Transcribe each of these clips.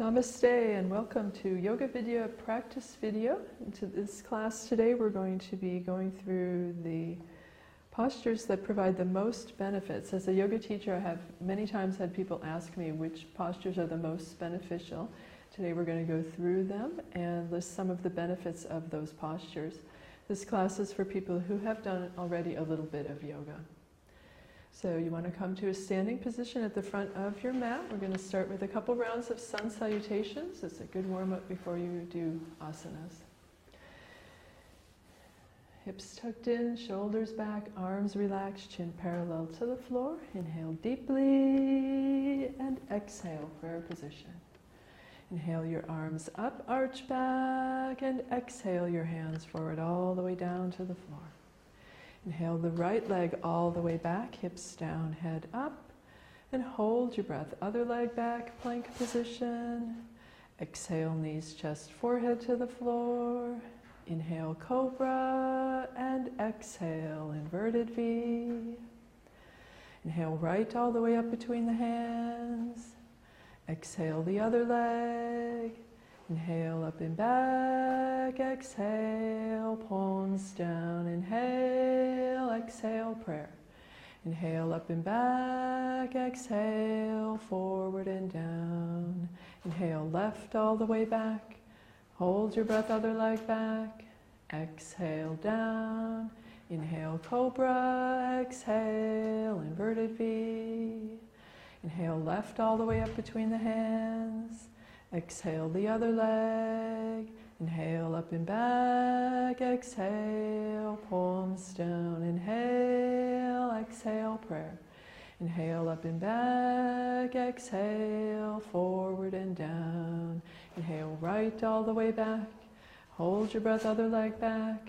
Namaste and welcome to Yoga Vidya practice video. To this class today we're going to be going through the postures that provide the most benefits. As a yoga teacher I have many times had people ask me which postures are the most beneficial. Today we're going to go through them and list some of the benefits of those postures. This class is for people who have done already a little bit of yoga. So you want to come to a standing position at the front of your mat. We're going to start with a couple rounds of sun salutations. It's a good warm-up before you do asanas. Hips tucked in, shoulders back, arms relaxed, chin parallel to the floor. Inhale deeply and exhale, prayer position. Inhale your arms up, arch back, and exhale your hands forward all the way down to the floor. Inhale the right leg all the way back, hips down, head up. And hold your breath. Other leg back, plank position. Exhale, knees, chest, forehead to the floor. Inhale, cobra. And exhale, inverted V. Inhale, right all the way up between the hands. Exhale the other leg. Inhale up and back, exhale, palms down, inhale, exhale, prayer. Inhale up and back, exhale, forward and down. Inhale left all the way back, hold your breath, other leg back, exhale down. Inhale cobra, exhale, inverted V. Inhale left all the way up between the hands. Exhale the other leg. Inhale up and back. Exhale, palms down. Inhale, exhale, prayer. Inhale up and back. Exhale, forward and down. Inhale right all the way back. Hold your breath, other leg back.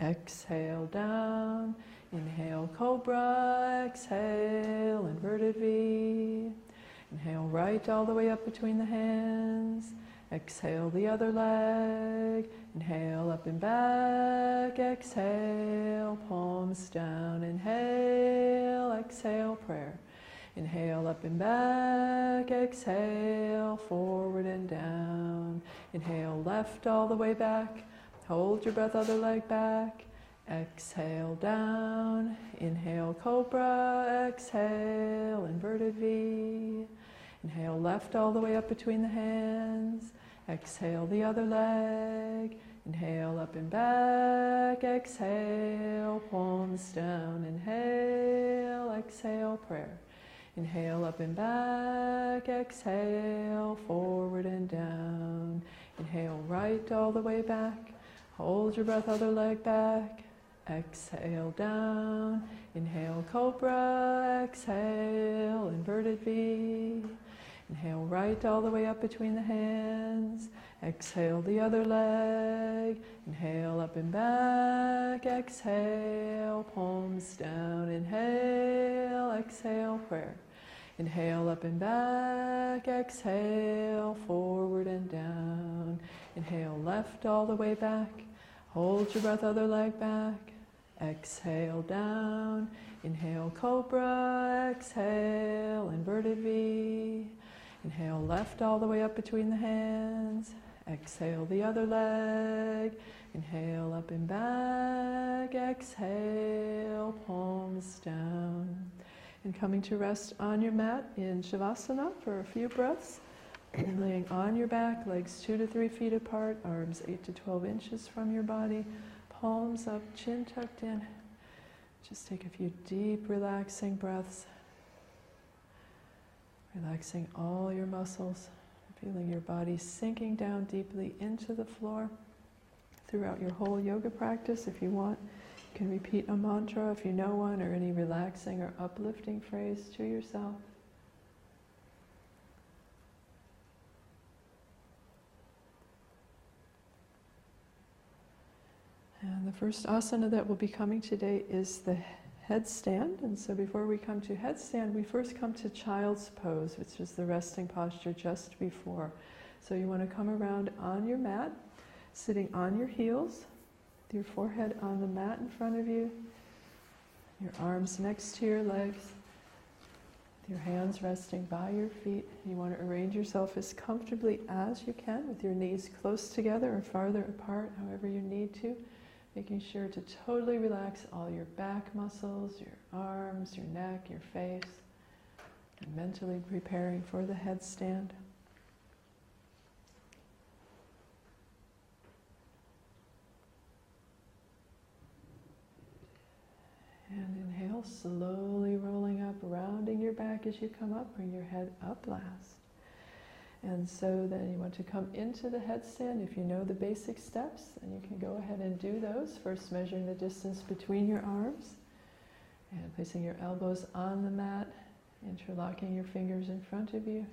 Exhale down. Inhale, cobra. Exhale, inverted V. Inhale right all the way up between the hands. Exhale the other leg. Inhale up and back. Exhale, palms down. Inhale, exhale, prayer. Inhale up and back. Exhale, forward and down. Inhale left all the way back. Hold your breath, other leg back. Exhale down. Inhale, cobra. Exhale, inverted V. Inhale left all the way up between the hands. Exhale the other leg. Inhale up and back. Exhale, palms down. Inhale, exhale, prayer. Inhale up and back. Exhale, forward and down. Inhale right all the way back. Hold your breath, other leg back. Exhale down. Inhale, cobra. Exhale, inverted V. Inhale right all the way up between the hands. Exhale the other leg. Inhale up and back. Exhale, palms down. Inhale, exhale, prayer. Inhale up and back. Exhale, forward and down. Inhale left all the way back. Hold your breath, other leg back. Exhale down. Inhale, cobra. Exhale, inverted V. Inhale left all the way up between the hands. Exhale the other leg. Inhale up and back. Exhale, palms down. And coming to rest on your mat in Shavasana for a few breaths. laying on your back, legs two to three feet apart, arms eight to 12 inches from your body, palms up, chin tucked in. Just take a few deep, relaxing breaths. Relaxing all your muscles, feeling your body sinking down deeply into the floor throughout your whole yoga practice. If you want, you can repeat a mantra if you know one or any relaxing or uplifting phrase to yourself. And the first asana that will be coming today is the headstand. And so before we come to headstand, we first come to child's pose, which is the resting posture just before. So you want to come around on your mat, sitting on your heels, with your forehead on the mat in front of you, your arms next to your legs, Your hands resting by your feet. You want to arrange yourself as comfortably as you can with your knees close together or farther apart, however you need to. Making sure to totally relax all your back muscles, your arms, your neck, your face, and mentally preparing for the headstand. And inhale, slowly rolling up, rounding your back as you come up. Bring your head up last. And so then you want to come into the headstand. If you know the basic steps, then you can go ahead and do those. First, measuring the distance between your arms and placing your elbows on the mat, interlocking your fingers in front of you,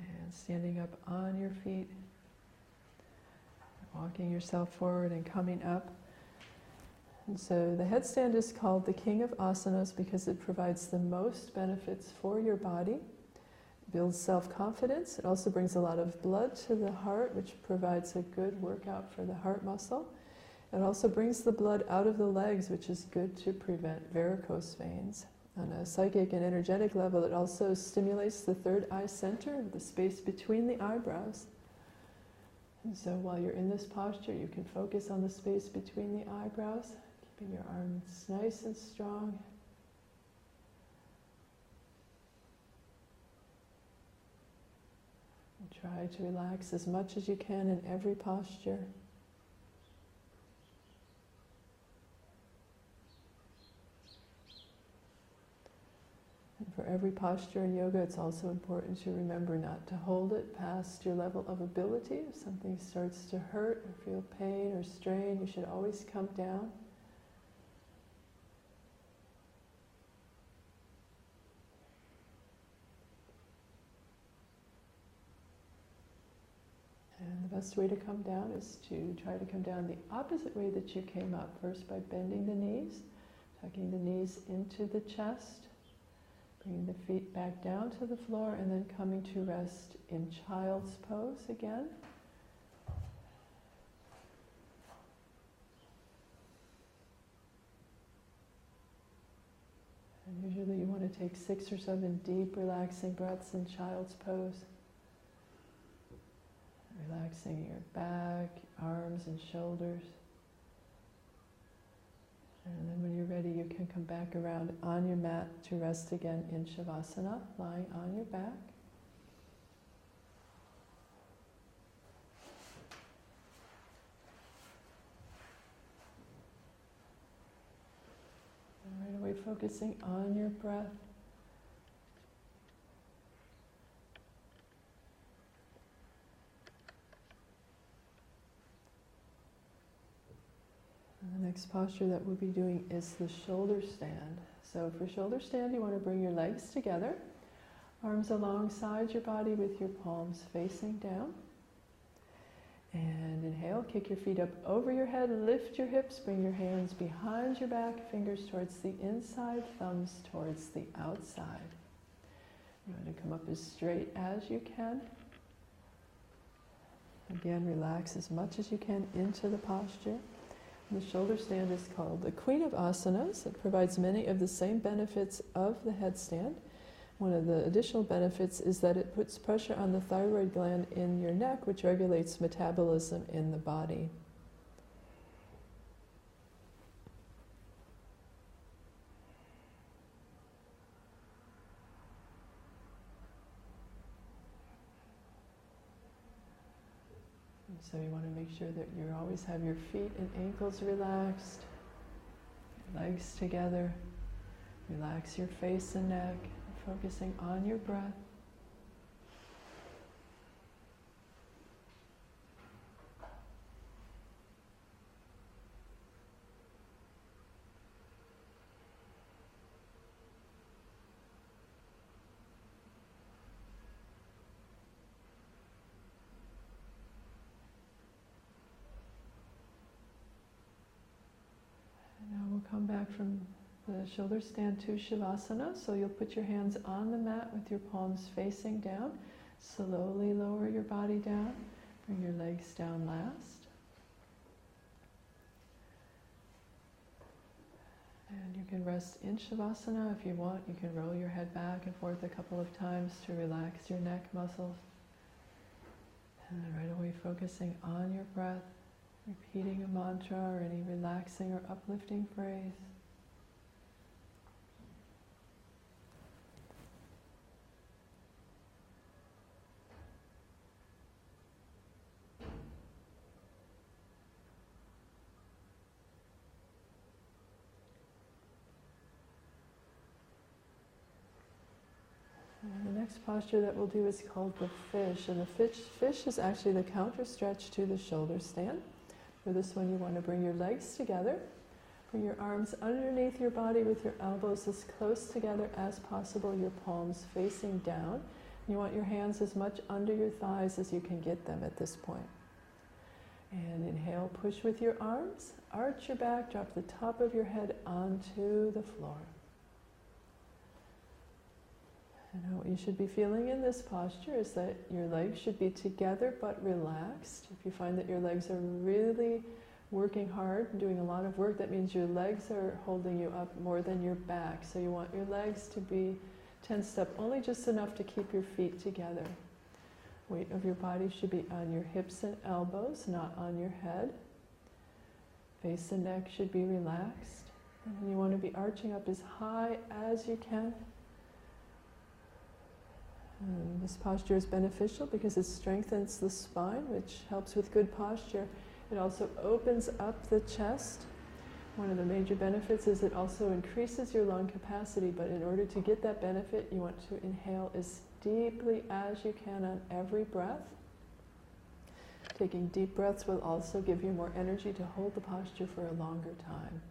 and standing up on your feet, walking yourself forward and coming up. And so the headstand is called the king of asanas because it provides the most benefits for your body builds self confidence. It also brings a lot of blood to the heart, which provides a good workout for the heart muscle. It also brings the blood out of the legs, which is good to prevent varicose veins. On a psychic and energetic level, it also stimulates the third eye center, the space between the eyebrows. And so while you're in this posture, you can focus on the space between the eyebrows, keeping your arms nice and strong, Try to relax as much as you can in every posture. And for every posture in yoga, it's also important to remember not to hold it past your level of ability. If something starts to hurt or feel pain or strain, you should always come down. Best way to come down is to try to come down the opposite way that you came up. First by bending the knees, tucking the knees into the chest, bringing the feet back down to the floor, and then coming to rest in child's pose again. And usually you want to take six or seven deep relaxing breaths in child's pose. Relaxing your back, arms, and shoulders. And then when you're ready, you can come back around on your mat to rest again in Shavasana, lying on your back. And right away, focusing on your breath. Next posture that we'll be doing is the shoulder stand. So for shoulder stand, you want to bring your legs together, arms alongside your body with your palms facing down. And inhale, kick your feet up over your head, lift your hips, bring your hands behind your back, fingers towards the inside, thumbs towards the outside. You want to come up as straight as you can. Again, relax as much as you can into the posture. The shoulder stand is called the Queen of Asanas. It provides many of the same benefits of the headstand. One of the additional benefits is that it puts pressure on the thyroid gland in your neck, which regulates metabolism in the body. So you want to make sure that you always have your feet and ankles relaxed, legs together. Relax your face and neck, focusing on your breath. come back from the shoulder stand to Shavasana. So you'll put your hands on the mat with your palms facing down. Slowly lower your body down. Bring your legs down last. And you can rest in Shavasana if you want. You can roll your head back and forth a couple of times to relax your neck muscles. And then right away focusing on your breath, repeating a mantra or any relaxing or uplifting phrase. And the next posture that we'll do is called the fish. And the fish, fish is actually the counter stretch to the shoulder stand. For this one, you want to bring your legs together. Bring your arms underneath your body with your elbows as close together as possible, your palms facing down. You want your hands as much under your thighs as you can get them at this point. And inhale, push with your arms, arch your back, drop the top of your head onto the floor. And what you should be feeling in this posture is that your legs should be together but relaxed. If you find that your legs are really working hard and doing a lot of work, that means your legs are holding you up more than your back. So you want your legs to be tensed up only just enough to keep your feet together. Weight of your body should be on your hips and elbows, not on your head. Face and neck should be relaxed. And you want to be arching up as high as you can. And this posture is beneficial because it strengthens the spine, which helps with good posture. It also opens up the chest. One of the major benefits is it also increases your lung capacity, but in order to get that benefit, you want to inhale as deeply as you can on every breath. Taking deep breaths will also give you more energy to hold the posture for a longer time.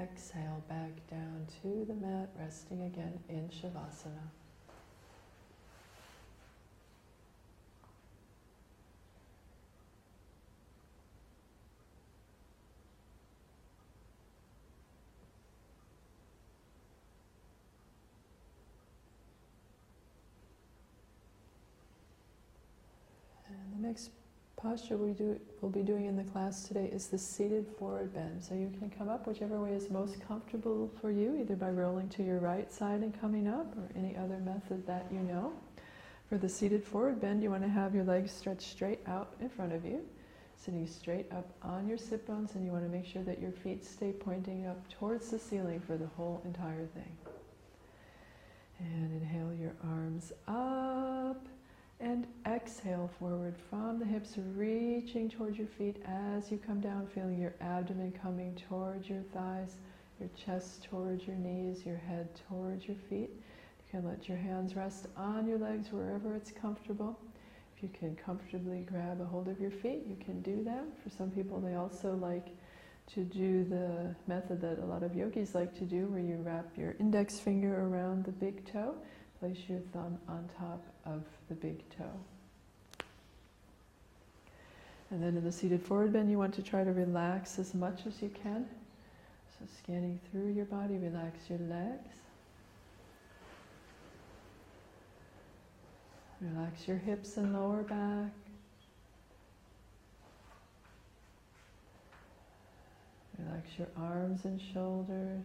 Exhale back down to the mat, resting again in Shavasana. And the next posture we do, we'll be doing in the class today is the seated forward bend. So you can come up whichever way is most comfortable for you, either by rolling to your right side and coming up or any other method that you know. For the seated forward bend, you want to have your legs stretched straight out in front of you, sitting straight up on your sit bones, and you want to make sure that your feet stay pointing up towards the ceiling for the whole entire thing. And inhale your arms up and exhale forward from the hips, reaching towards your feet as you come down, feeling your abdomen coming towards your thighs, your chest towards your knees, your head towards your feet. You can let your hands rest on your legs wherever it's comfortable. If you can comfortably grab a hold of your feet, you can do that. For some people, they also like to do the method that a lot of yogis like to do, where you wrap your index finger around the big toe Place your thumb on top of the big toe. And then in the seated forward bend, you want to try to relax as much as you can. So scanning through your body, relax your legs. Relax your hips and lower back. Relax your arms and shoulders.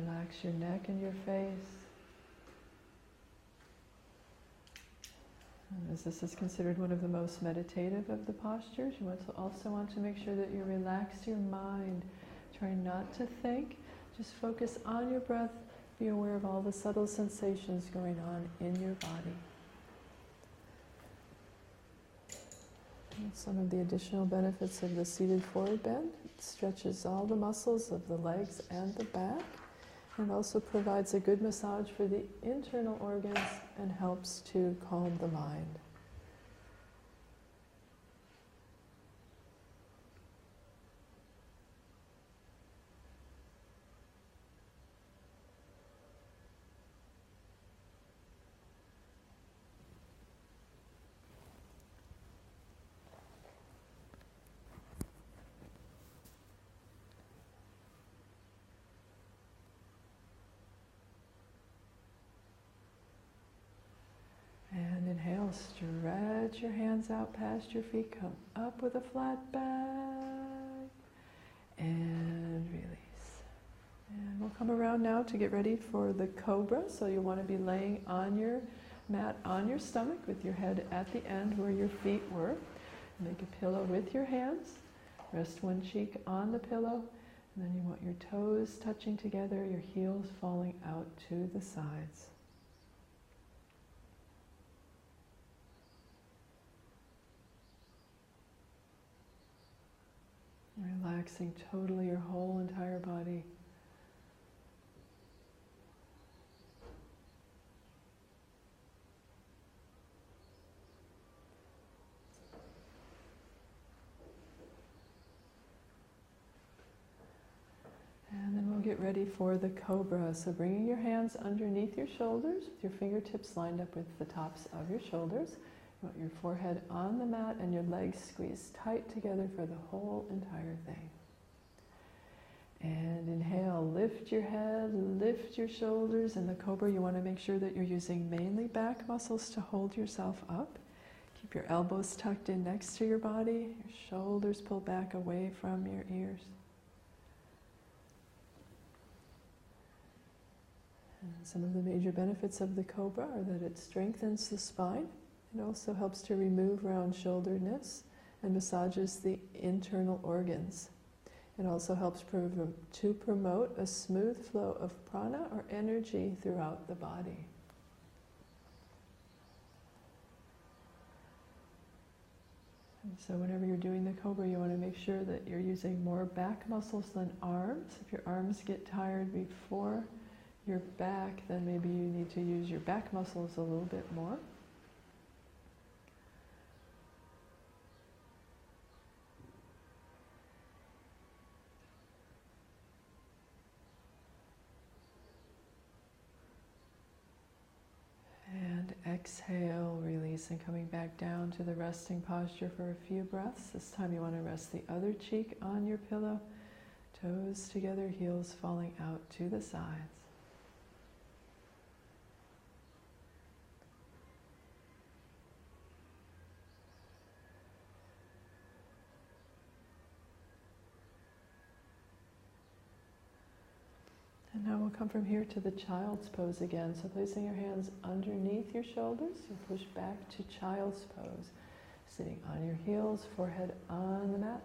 Relax your neck and your face. And as this is considered one of the most meditative of the postures, you also want to make sure that you relax your mind. Try not to think, just focus on your breath. Be aware of all the subtle sensations going on in your body. And some of the additional benefits of the seated forward bend. It stretches all the muscles of the legs and the back and also provides a good massage for the internal organs and helps to calm the mind. Stretch your hands out past your feet, come up with a flat back, and release. And we'll come around now to get ready for the cobra. So you want to be laying on your mat on your stomach with your head at the end where your feet were. Make a pillow with your hands. Rest one cheek on the pillow. And then you want your toes touching together, your heels falling out to the sides. Relaxing totally your whole entire body. And then we'll get ready for the cobra. So bringing your hands underneath your shoulders with your fingertips lined up with the tops of your shoulders. Want your forehead on the mat and your legs squeezed tight together for the whole entire thing. And inhale, lift your head, lift your shoulders. In the cobra, you want to make sure that you're using mainly back muscles to hold yourself up. Keep your elbows tucked in next to your body, your shoulders pulled back away from your ears. And some of the major benefits of the cobra are that it strengthens the spine. It also helps to remove round shoulderedness and massages the internal organs. It also helps to promote a smooth flow of prana or energy throughout the body. So, whenever you're doing the cobra, you want to make sure that you're using more back muscles than arms. If your arms get tired before your back, then maybe you need to use your back muscles a little bit more. And exhale, release, and coming back down to the resting posture for a few breaths. This time you want to rest the other cheek on your pillow, toes together, heels falling out to the sides. Now we'll come from here to the child's pose again. So placing your hands underneath your shoulders, you push back to child's pose. Sitting on your heels, forehead on the mat,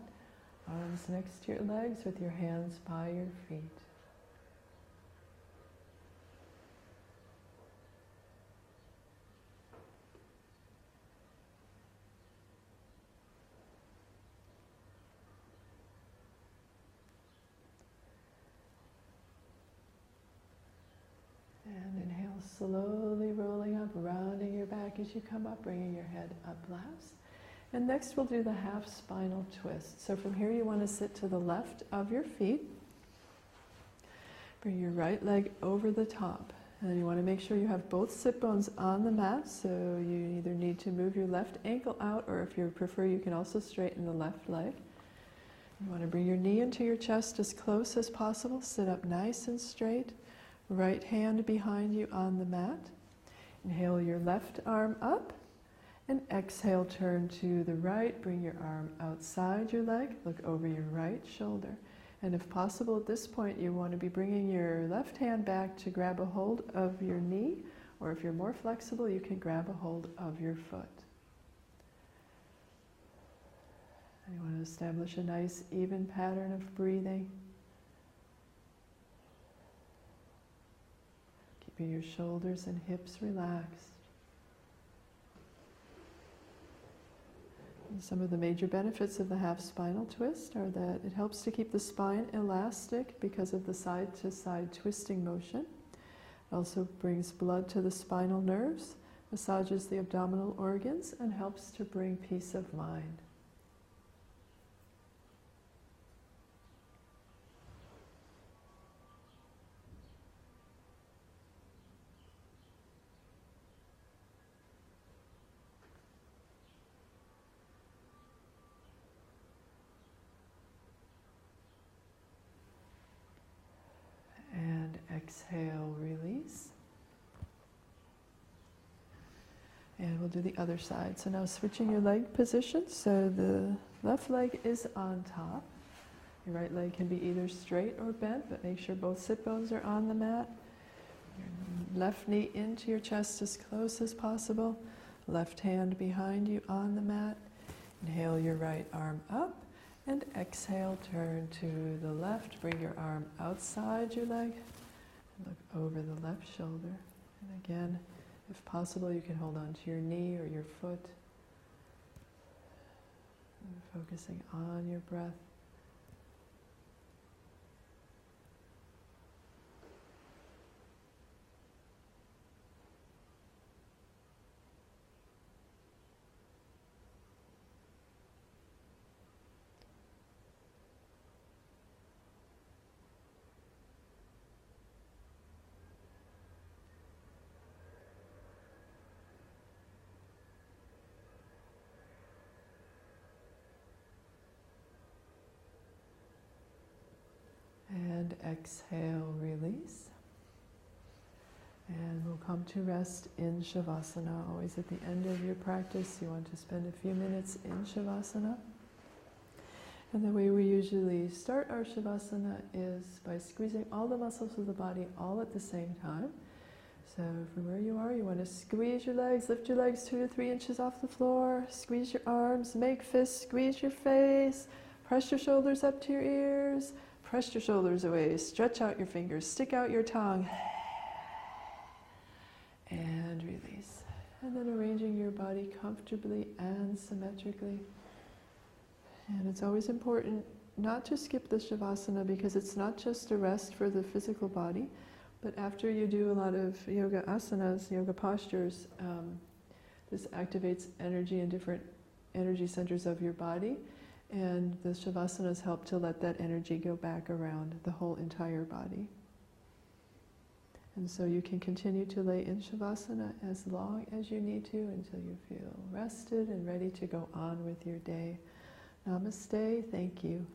arms next to your legs with your hands by your feet. And inhale, slowly rolling up, rounding your back as you come up, bringing your head up last. And next we'll do the half spinal twist. So from here you want to sit to the left of your feet. Bring your right leg over the top. And you want to make sure you have both sit bones on the mat. So you either need to move your left ankle out or if you prefer you can also straighten the left leg. You want to bring your knee into your chest as close as possible. Sit up nice and straight. Right hand behind you on the mat. Inhale your left arm up and exhale, turn to the right. Bring your arm outside your leg. Look over your right shoulder. And if possible, at this point, you want to be bringing your left hand back to grab a hold of your knee, or if you're more flexible, you can grab a hold of your foot. And you want to establish a nice, even pattern of breathing. Keeping your shoulders and hips relaxed. And some of the major benefits of the half spinal twist are that it helps to keep the spine elastic because of the side to side twisting motion. It also brings blood to the spinal nerves, massages the abdominal organs, and helps to bring peace of mind. Exhale, release. And we'll do the other side. So now switching your leg position. So the left leg is on top. Your right leg can be either straight or bent, but make sure both sit bones are on the mat. Your left knee into your chest as close as possible. Left hand behind you on the mat. Inhale your right arm up and exhale, turn to the left. Bring your arm outside your leg. Look over the left shoulder. And again, if possible, you can hold on to your knee or your foot. And focusing on your breath. And exhale, release. And we'll come to rest in Shavasana. Always at the end of your practice, you want to spend a few minutes in Shavasana. And the way we usually start our Shavasana is by squeezing all the muscles of the body all at the same time. So from where you are, you want to squeeze your legs, lift your legs two to three inches off the floor, squeeze your arms, make fists, squeeze your face, press your shoulders up to your ears, Press your shoulders away, stretch out your fingers, stick out your tongue, and release. And then arranging your body comfortably and symmetrically. And it's always important not to skip the Shavasana because it's not just a rest for the physical body, but after you do a lot of yoga asanas, yoga postures, um, this activates energy in different energy centers of your body and the Shavasanas help to let that energy go back around the whole entire body. And so you can continue to lay in Shavasana as long as you need to until you feel rested and ready to go on with your day. Namaste, thank you.